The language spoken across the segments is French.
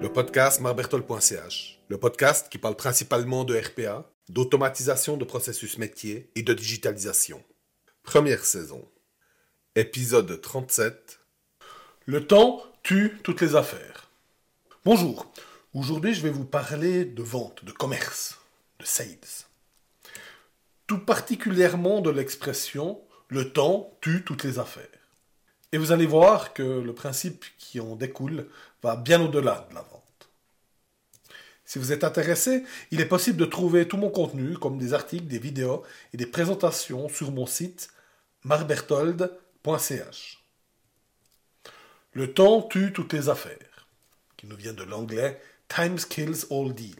Le podcast marbertol.ch, le podcast qui parle principalement de RPA, d'automatisation de processus métier et de digitalisation. Première saison. Épisode 37. Le temps tue toutes les affaires. Bonjour. Aujourd'hui, je vais vous parler de vente, de commerce, de sales. Tout particulièrement de l'expression le temps tue toutes les affaires. Et vous allez voir que le principe qui en découle va bien au-delà de la vente. Si vous êtes intéressé, il est possible de trouver tout mon contenu, comme des articles, des vidéos et des présentations sur mon site marbertold.ch. Le temps tue toutes les affaires, qui nous vient de l'anglais Time kills all deal.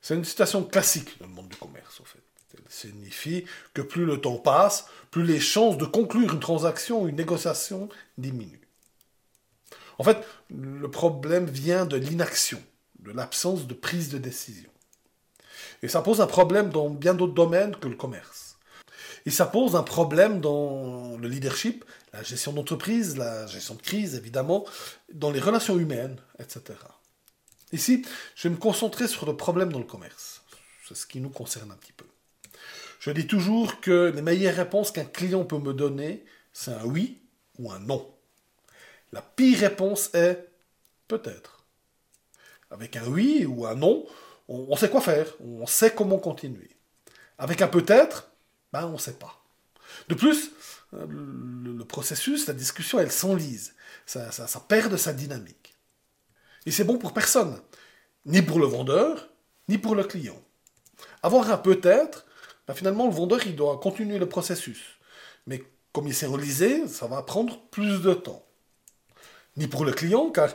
C'est une citation classique dans le monde du commerce, au fait. Elle signifie que plus le temps passe, plus les chances de conclure une transaction ou une négociation diminuent. En fait, le problème vient de l'inaction, de l'absence de prise de décision. Et ça pose un problème dans bien d'autres domaines que le commerce. Et ça pose un problème dans le leadership, la gestion d'entreprise, la gestion de crise évidemment, dans les relations humaines, etc. Ici, je vais me concentrer sur le problème dans le commerce. C'est ce qui nous concerne un petit peu. Je dis toujours que les meilleures réponses qu'un client peut me donner, c'est un oui ou un non. La pire réponse est peut-être. Avec un oui ou un non, on, sait quoi faire, on sait comment continuer. Avec un peut-être, ben on ne sait pas. De plus, euh, le, processus, la discussion, elle s'enlise. Ça, ça perd de sa dynamique. Et c'est bon pour personne. Ni pour le vendeur, ni pour le client. Avoir un peut-être, ben finalement, le vendeur, il doit continuer le processus. Mais comme il s'est enlisé, ça va prendre plus de temps. Ni pour le client, car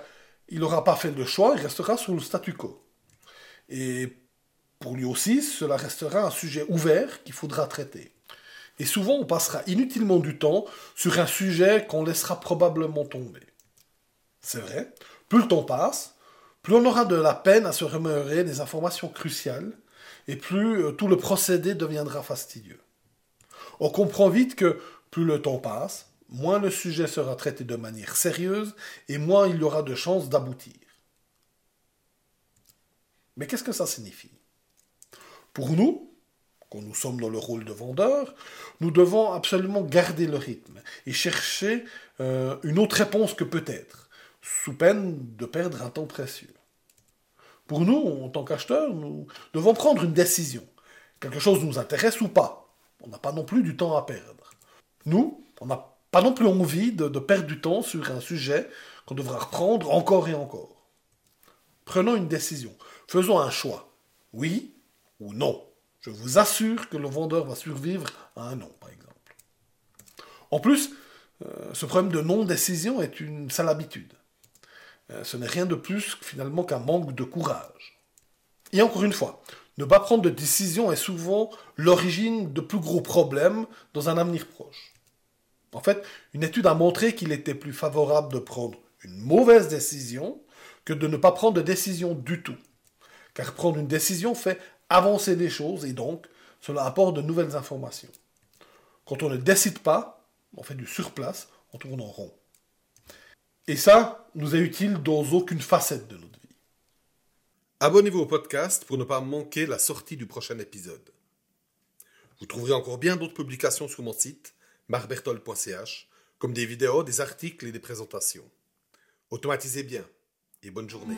il n'aura pas fait le choix, il restera sur le statu quo. Et pour lui aussi, cela restera un sujet ouvert qu'il faudra traiter. Et souvent, on passera inutilement du temps sur un sujet qu'on laissera probablement tomber. C'est vrai, plus le temps passe, plus on aura de la peine à se remémorer des informations cruciales, et plus euh, tout le procédé deviendra fastidieux. On comprend vite que plus le temps passe, moins le sujet sera traité de manière sérieuse, et moins il y aura de chances d'aboutir. Mais qu'est-ce que ça signifie? Pour nous, quand nous sommes dans le rôle de vendeur, nous devons absolument garder le rythme et chercher euh, une autre réponse que peut-être sous peine de perdre un temps précieux. Pour nous, en tant qu'acheteurs, nous devons prendre une décision. Quelque chose nous intéresse ou pas. On n'a pas non plus du temps à perdre. Nous, on n'a pas non plus envie de, perdre du temps sur un sujet qu'on devra reprendre encore et encore. Prenons une décision. Faisons un choix. Oui ou non. Je vous assure que le vendeur va survivre à un non, par exemple. En plus, euh, ce problème de non-décision est une sale habitude. Euh, ce n'est rien de plus finalement qu'un manque de courage. Et encore une fois, ne pas prendre de décision est souvent l'origine de plus gros problèmes dans un avenir proche. En fait, une étude a montré qu'il était plus favorable de prendre une mauvaise décision que de ne pas prendre de décision du tout. Car prendre une décision fait avancer les choses et donc cela apporte de nouvelles informations. Quand on ne décide pas, on fait du surplace, on tourne en rond. Et ça nous est utile dans aucune facette de notre vie. Abonnez-vous au podcast pour ne pas manquer la sortie du prochain épisode. Vous trouverez encore bien d'autres publications sur mon site, marbertol.ch, comme des vidéos, des articles et des présentations. Automatisez bien et bonne journée.